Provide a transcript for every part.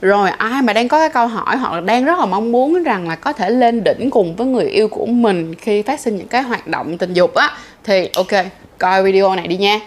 rồi, ai mà đang có cái câu hỏi hoặc là đang rất là mong muốn rằng là có thể lên đỉnh cùng với người yêu của mình khi phát sinh những cái hoạt động tình dục á, thì ok, coi video này đi nha.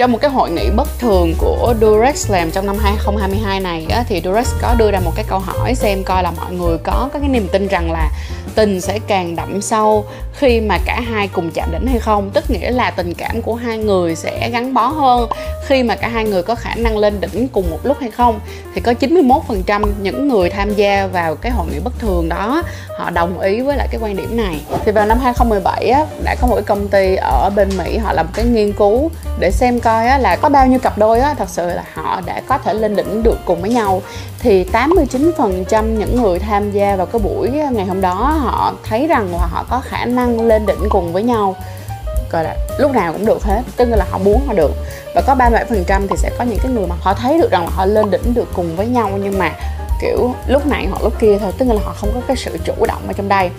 Trong một cái hội nghị bất thường của Durex làm trong năm 2022 này á, thì Durex có đưa ra một cái câu hỏi xem coi là mọi người có cái niềm tin rằng là tình sẽ càng đậm sâu khi mà cả hai cùng chạm đỉnh hay không. Tức nghĩa là tình cảm của hai người sẽ gắn bó hơn khi mà cả hai người có khả năng lên đỉnh cùng một lúc hay không. Thì có 91% những người tham gia vào cái hội nghị bất thường đó họ đồng ý với lại cái quan điểm này. Thì vào năm 2017 á, đã có một cái công ty ở bên Mỹ họ làm một cái nghiên cứu để xem coi á, là có bao nhiêu cặp đôi á, thật sự là họ đã có thể lên đỉnh được cùng với nhau. Thì 89% những người tham gia vào cái buổi ngày hôm đó họ thấy rằng là họ có khả năng lên đỉnh cùng với nhau. Gọi là lúc nào cũng được hết tức là họ muốn họ được. Và có 37% thì sẽ có những cái người mà họ thấy được rằng là họ lên đỉnh được cùng với nhau nhưng mà kiểu lúc này hoặc lúc kia thôi tức là họ không có cái sự chủ động ở trong đây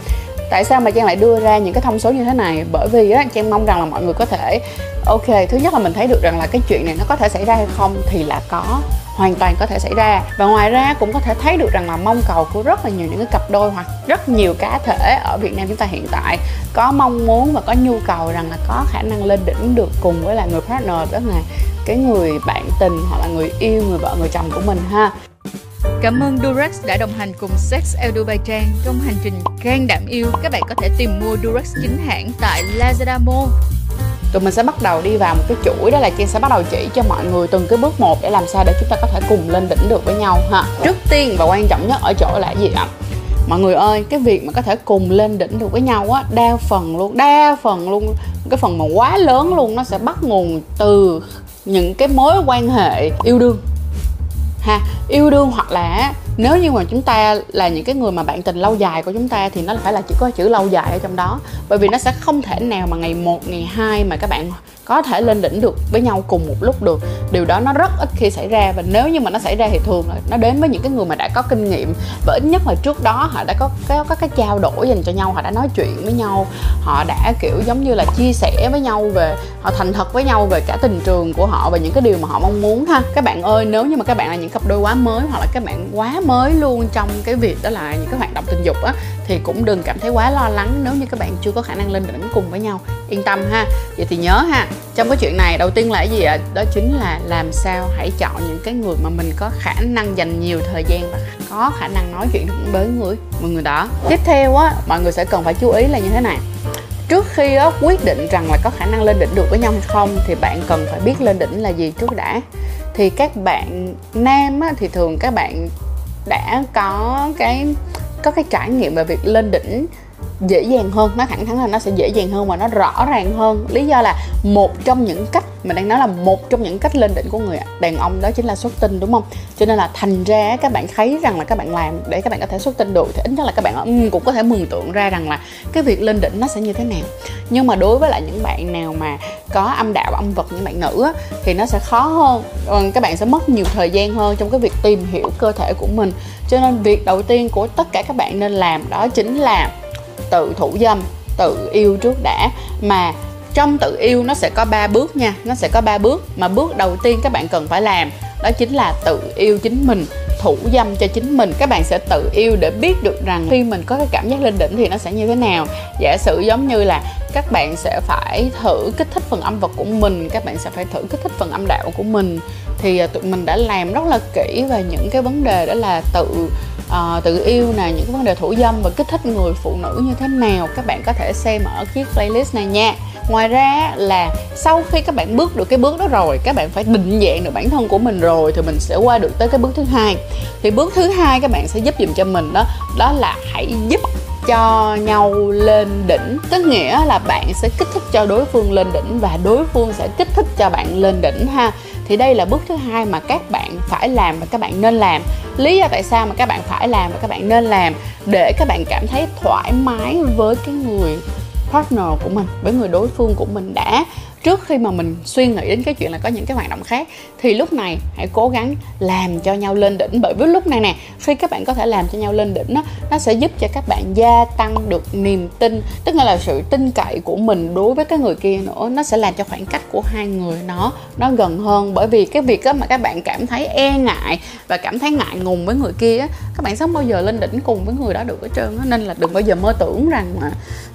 tại sao mà trang lại đưa ra những cái thông số như thế này? Bởi vì á, trang mong rằng là mọi người có thể, ok, thứ nhất là mình thấy được rằng là cái chuyện này nó có thể xảy ra hay không thì là có, hoàn toàn có thể xảy ra. Và ngoài ra cũng có thể thấy được rằng là mong cầu của rất là nhiều những cái cặp đôi hoặc rất nhiều cá thể ở Việt Nam chúng ta hiện tại có mong muốn và có nhu cầu rằng là có khả năng lên đỉnh được cùng với là người partner đó là cái người bạn tình hoặc là người yêu, người vợ, người chồng của mình ha. Cảm ơn Durex đã đồng hành cùng Sex El Dubai Trang trong hành trình gan đảm yêu. Các bạn có thể tìm mua Durex chính hãng tại Lazada Mall. Tụi mình sẽ bắt đầu đi vào một cái chuỗi, đó là Trang sẽ bắt đầu chỉ cho mọi người từng cái bước một để làm sao để chúng ta có thể cùng lên đỉnh được với nhau ha. Trước tiên và quan trọng nhất ở chỗ là gì ạ? Mọi người ơi, cái việc mà có thể cùng lên đỉnh được với nhau á, đa phần luôn, đa phần luôn, cái phần mà quá lớn luôn, nó sẽ bắt nguồn từ những cái mối quan hệ yêu đương ha yêu đương hoặc là nếu như mà chúng ta là những cái người mà bạn tình lâu dài của chúng ta thì nó phải là chỉ có chữ lâu dài ở trong đó. Bởi vì nó sẽ không thể nào mà ngày một ngày hai mà các bạn có thể lên đỉnh được với nhau cùng một lúc được. Điều đó nó rất ít khi xảy ra và nếu như mà nó xảy ra thì thường là nó đến với những cái người mà đã có kinh nghiệm và ít nhất là trước đó họ đã có có, có cái trao đổi dành cho nhau họ đã nói chuyện với nhau họ đã kiểu giống như là chia sẻ với nhau về họ thành thật với nhau về cả tình trường của họ và những cái điều mà họ mong muốn ha. Các bạn ơi nếu như mà các bạn là những cặp đôi quá mới hoặc là các bạn quá mới luôn trong cái việc đó là những cái hoạt động tình dục á thì cũng đừng cảm thấy quá lo lắng nếu như các bạn chưa có khả năng lên đỉnh cùng với nhau. Yên tâm ha. Vậy thì nhớ ha trong cái chuyện này đầu tiên là cái gì ạ? Đó chính là làm sao hãy chọn những cái người mà mình có khả năng dành nhiều thời gian và có khả năng nói chuyện với người mọi người đó. Tiếp theo á mọi người sẽ cần phải chú ý là như thế này. Trước khi á, quyết định rằng là có khả năng lên đỉnh được với nhau hay không thì bạn cần phải biết lên đỉnh là gì trước đã. Thì các bạn nam á, thì thường các bạn đã có cái có cái trải nghiệm về việc lên đỉnh dễ dàng hơn nó thẳng thắn là nó sẽ dễ dàng hơn và nó rõ ràng hơn. Lý do là một trong những cách mình đang nói là một trong những cách lên đỉnh của người đàn ông đó chính là xuất tinh đúng không? Cho nên là thành ra các bạn thấy rằng là các bạn làm để các bạn có thể xuất tinh được thì ít nhất là các bạn ừ, cũng có thể mường tượng ra rằng là cái việc lên đỉnh nó sẽ như thế nào. Nhưng mà đối với lại những bạn nào mà có âm đạo âm vật như bạn nữ á, thì nó sẽ khó hơn. Ừ, các bạn sẽ mất nhiều thời gian hơn trong cái việc tìm hiểu cơ thể của mình. Cho nên việc đầu tiên của tất cả các bạn nên làm đó chính là tự thủ dâm, tự yêu trước đã. Mà trong tự yêu nó sẽ có 3 bước nha, nó sẽ có 3 bước mà bước đầu tiên các bạn cần phải làm đó chính là tự yêu chính mình, thủ dâm cho chính mình. Các bạn sẽ tự yêu để biết được rằng khi mình có cái cảm giác lên đỉnh thì nó sẽ như thế nào. Giả sử giống như là các bạn sẽ phải thử kích thích phần âm vật của mình, các bạn sẽ phải thử kích thích phần âm đạo của mình. Thì à, tụi mình đã làm rất là kỹ về những cái vấn đề đó là tự uh, tự yêu nè những cái vấn đề thủ dâm và kích thích người phụ nữ như thế nào các bạn có thể xem ở chiếc playlist này nha. Ngoài ra là sau khi các bạn bước được cái bước đó rồi các bạn phải định dạng được bản thân của mình rồi thì mình sẽ qua được tới cái bước thứ hai. Thì bước thứ hai các bạn sẽ giúp giùm cho mình đó đó là hãy giúp cho nhau lên đỉnh. Tức nghĩa là bạn sẽ kích thích cho đối phương lên đỉnh và đối phương sẽ kích thích cho bạn lên đỉnh ha thì đây là bước thứ hai mà các bạn phải làm và các bạn nên làm. Lý do tại sao mà các bạn phải làm và các bạn nên làm, để các bạn cảm thấy thoải mái với cái người partner của mình, với người đối phương của mình đã trước khi mà mình suy nghĩ đến cái chuyện là có những cái hoạt động khác thì lúc này hãy cố gắng làm cho nhau lên đỉnh. Bởi vì lúc này nè khi các bạn có thể làm cho nhau lên đỉnh đó, nó sẽ giúp cho các bạn gia tăng được niềm tin tức là sự tin cậy của mình đối với cái người kia nữa. Nó sẽ làm cho khoảng cách của hai người nó nó gần hơn. Bởi vì cái việc đó mà các bạn cảm thấy e ngại và cảm thấy ngại ngùng với người kia các bạn sống bao giờ lên đỉnh cùng với người đó được hết trơn đó. nên là đừng bao giờ mơ tưởng rằng mà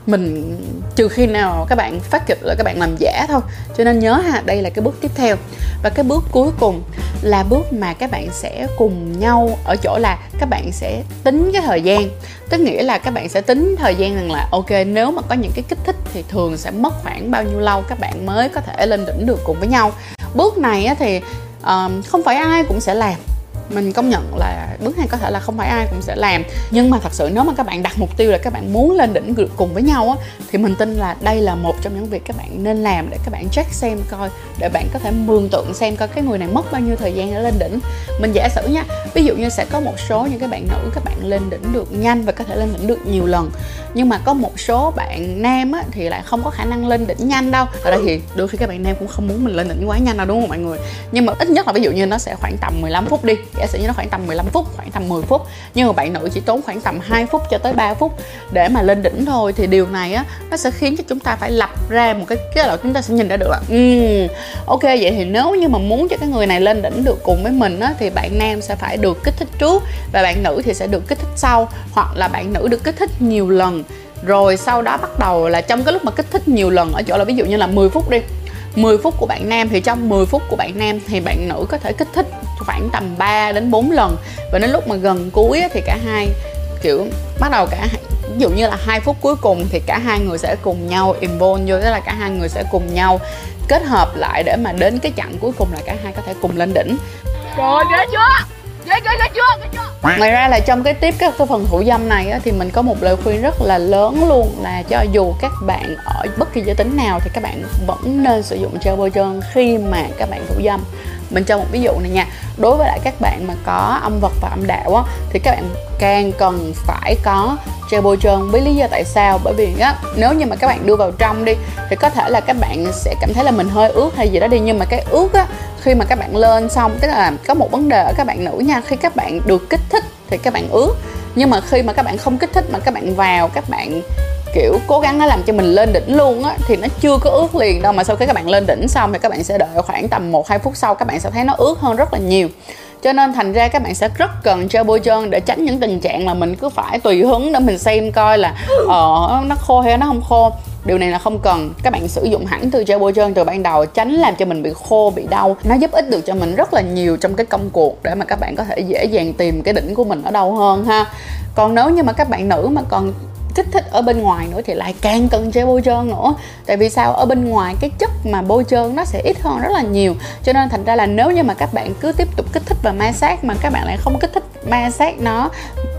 mình trừ khi nào các bạn phát kịch là các bạn làm giả thôi cho nên nhớ ha, đây là cái bước tiếp theo. Và cái bước cuối cùng là bước mà các bạn sẽ cùng nhau ở chỗ là các bạn sẽ tính cái thời gian. Tức nghĩa là các bạn sẽ tính thời gian rằng là, ok, nếu mà có những cái kích thích thì thường sẽ mất khoảng bao nhiêu lâu các bạn mới có thể lên đỉnh được cùng với nhau. Bước này thì ờ, không phải ai cũng sẽ làm. Mình công nhận là bước này có thể là không phải ai cũng sẽ làm. Nhưng mà thật sự nếu mà các bạn đặt mục tiêu là các bạn muốn lên đỉnh được cùng với nhau á thì mình tin là đây là một trong những việc các bạn nên làm để các bạn check xem coi để bạn có thể mường tượng xem coi cái người này mất bao nhiêu thời gian để lên đỉnh. Mình giả sử nha ví dụ như sẽ có một số những cái bạn nữ các bạn lên đỉnh được nhanh và có thể lên đỉnh được nhiều lần. Nhưng mà có một số bạn nam á, thì lại không có khả năng lên đỉnh nhanh đâu. Ở đây thì đôi khi các bạn nam cũng không muốn mình lên đỉnh quá nhanh đâu đúng không mọi người? Nhưng mà ít nhất là ví dụ như nó sẽ khoảng tầm 15 phút đi. Giả sử như nó khoảng tầm 15 phút khoảng tầm 10 phút. Nhưng mà bạn nữ chỉ tốn khoảng tầm 2 phút cho tới 3 phút. Để mà lên đỉnh thôi thì điều này á nó sẽ khiến cho chúng ta phải lập ra một cái cái là chúng ta sẽ nhìn ra được là um, ừ, ok vậy thì nếu như mà muốn cho cái người này lên đỉnh được cùng với mình á thì bạn nam sẽ phải được kích thích trước và bạn nữ thì sẽ được kích thích sau hoặc là bạn nữ được kích thích nhiều lần. Rồi sau đó bắt đầu là trong cái lúc mà kích thích nhiều lần ở chỗ là ví dụ như là 10 phút đi. 10 phút của bạn nam thì trong 10 phút của bạn nam thì bạn nữ có thể kích thích khoảng tầm 3 đến 4 lần. Và đến lúc mà gần cuối thì cả hai, kiểu, bắt đầu cả ví dụ như là hai phút cuối cùng thì cả hai người sẽ cùng nhau involve vô, tức là cả hai người sẽ cùng nhau kết hợp lại để mà đến cái chặng cuối cùng là cả hai có thể cùng lên đỉnh. Rồi ghê chưa? Chưa chưa ngoài ra là trong cái tiếp các cái phần thủ dâm này á, thì mình có một lời khuyên rất là lớn luôn là cho dù các bạn ở bất kỳ giới tính nào thì các bạn vẫn nên sử dụng gel bôi trơn khi mà các bạn thủ dâm. Mình cho một ví dụ này nha. Đối với lại các bạn mà có âm vật và âm đạo á thì các bạn càng cần phải có gel bôi trơn với lý do tại sao bởi vì á nếu như mà các bạn đưa vào trong đi thì có thể là các bạn sẽ cảm thấy là mình hơi ướt hay gì đó đi nhưng mà cái ướt á khi mà các bạn lên xong tức là có một vấn đề ở các bạn nữ nha khi các bạn được kích thích thì các bạn ướt nhưng mà khi mà các bạn không kích thích mà các bạn vào các bạn kiểu cố gắng nó làm cho mình lên đỉnh luôn á thì nó chưa có ướt liền đâu mà sau khi các bạn lên đỉnh xong thì các bạn sẽ đợi khoảng tầm 1 2 phút sau các bạn sẽ thấy nó ướt hơn rất là nhiều cho nên thành ra các bạn sẽ rất cần chơi bôi trơn để tránh những tình trạng là mình cứ phải tùy hứng để mình xem coi là ờ nó khô hay nó không khô. Điều này là không cần. Các bạn sử dụng hẳn từ gel bôi trơn từ ban đầu, tránh làm cho mình bị khô, bị đau. Nó giúp ích được cho mình rất là nhiều trong cái công cuộc để mà các bạn có thể dễ dàng tìm cái đỉnh của mình ở đâu hơn ha. Còn nếu như mà các bạn nữ mà còn kích thích ở bên ngoài nữa thì lại càng cần chơi bôi trơn nữa. Tại vì sao? Ở bên ngoài cái chất mà bôi trơn nó sẽ ít hơn rất là nhiều. Cho nên thành ra là nếu như mà các bạn cứ tiếp tục kích thích và ma sát mà các bạn lại không kích thích ma sát nó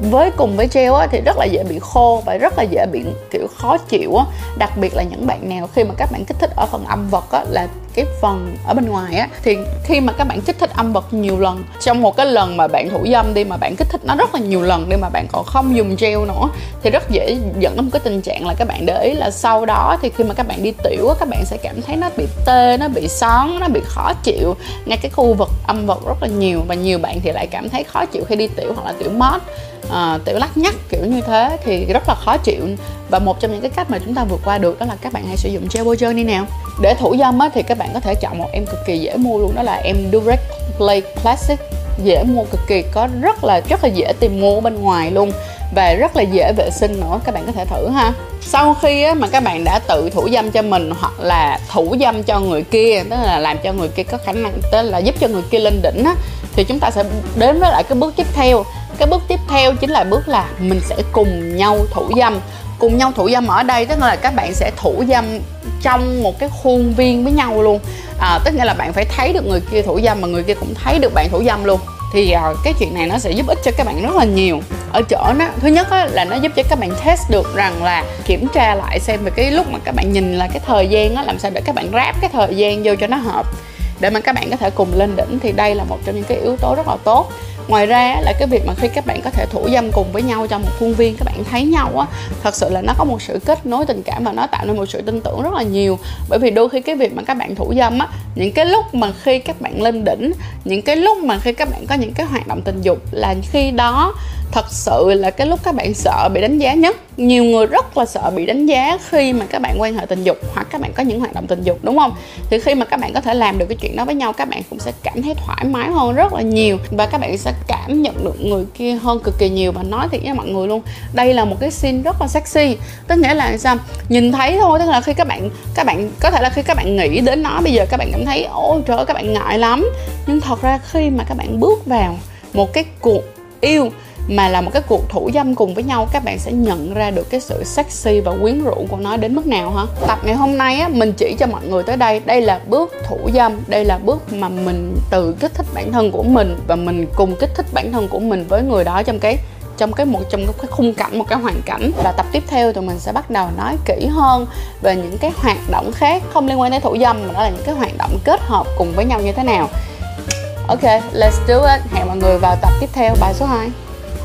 với cùng với gel á, thì rất là dễ bị khô và rất là dễ bị kiểu khó chịu á. Đặc biệt là những bạn nào khi mà các bạn kích thích ở phần âm vật á là cái phần ở bên ngoài á thì khi mà các bạn kích thích âm vật nhiều lần trong một cái lần mà bạn thủ dâm đi mà bạn kích thích nó rất là nhiều lần đi mà bạn còn không dùng gel nữa thì rất dễ dẫn đến một cái tình trạng là các bạn để ý là sau đó thì khi mà các bạn đi tiểu á các bạn sẽ cảm thấy nó bị tê nó bị són nó bị khó chịu. Ngay cái khu vực âm vật rất là nhiều và nhiều bạn thì lại cảm thấy khó chịu khi đi tiểu hoặc là tiểu mót Ờ, à, tiểu lắc nhắc kiểu như thế thì rất là khó chịu. Và một trong những cái cách mà chúng ta vượt qua được đó là các bạn hãy sử dụng gel bôi trơn đi nào. Để thủ dâm á, thì các bạn có thể chọn một em cực kỳ dễ mua luôn đó là em Durex Play Classic. Dễ mua cực kỳ có rất là rất là dễ tìm mua bên ngoài luôn và rất là dễ vệ sinh nữa các bạn có thể thử ha. Sau khi á, mà các bạn đã tự thủ dâm cho mình hoặc là thủ dâm cho người kia tức là làm cho người kia có khả năng tức là giúp cho người kia lên đỉnh á thì chúng ta sẽ đến với lại cái bước tiếp theo. Cái bước tiếp theo chính là bước là mình sẽ cùng nhau thủ dâm. Cùng nhau thủ dâm ở đây tức là các bạn sẽ thủ dâm trong một cái khuôn viên với nhau luôn. À, tức nghĩa là bạn phải thấy được người kia thủ dâm mà người kia cũng thấy được bạn thủ dâm luôn thì uh, cái chuyện này nó sẽ giúp ích cho các bạn rất là nhiều. Ở chỗ nó thứ nhất á, là nó giúp cho các bạn test được rằng là kiểm tra lại xem về cái lúc mà các bạn nhìn là cái thời gian á làm sao để các bạn ráp cái thời gian vô cho nó hợp. Để mà các bạn có thể cùng lên đỉnh thì đây là một trong những cái yếu tố rất là tốt ngoài ra là cái việc mà khi các bạn có thể thủ dâm cùng với nhau trong một khuôn viên các bạn thấy nhau á thật sự là nó có một sự kết nối tình cảm và nó tạo nên một sự tin tưởng rất là nhiều bởi vì đôi khi cái việc mà các bạn thủ dâm á những cái lúc mà khi các bạn lên đỉnh những cái lúc mà khi các bạn có những cái hoạt động tình dục là khi đó thật sự là cái lúc các bạn sợ bị đánh giá nhất nhiều người rất là sợ bị đánh giá khi mà các bạn quan hệ tình dục hoặc các bạn có những hoạt động tình dục đúng không thì khi mà các bạn có thể làm được cái chuyện đó với nhau các bạn cũng sẽ cảm thấy thoải mái hơn rất là nhiều và các bạn sẽ cảm nhận được người kia hơn cực kỳ nhiều và nói thiệt với mọi người luôn. Đây là một cái scene rất là sexy. Tức nghĩa là sao? Nhìn thấy thôi, tức là khi các bạn các bạn, có thể là khi các bạn nghĩ đến nó, bây giờ các bạn cảm thấy, ôi trời ơi, các bạn ngại lắm. Nhưng thật ra khi mà các bạn bước vào một cái cuộc yêu mà là một cái cuộc thủ dâm cùng với nhau, các bạn sẽ nhận ra được cái sự sexy và quyến rũ của nó đến mức nào hả? Tập ngày hôm nay á, mình chỉ cho mọi người tới đây. Đây là bước thủ dâm, đây là bước mà mình tự kích thích bản thân của mình và mình cùng kích thích bản thân của mình với người đó trong cái trong cái một, trong cái khung cảnh, một cái hoàn cảnh. Và tập tiếp theo tụi mình sẽ bắt đầu nói kỹ hơn về những cái hoạt động khác, không liên quan đến thủ dâm, mà đó là những cái hoạt động kết hợp cùng với nhau như thế nào. Ok, let's do it. Hẹn mọi người vào tập tiếp theo, bài số 2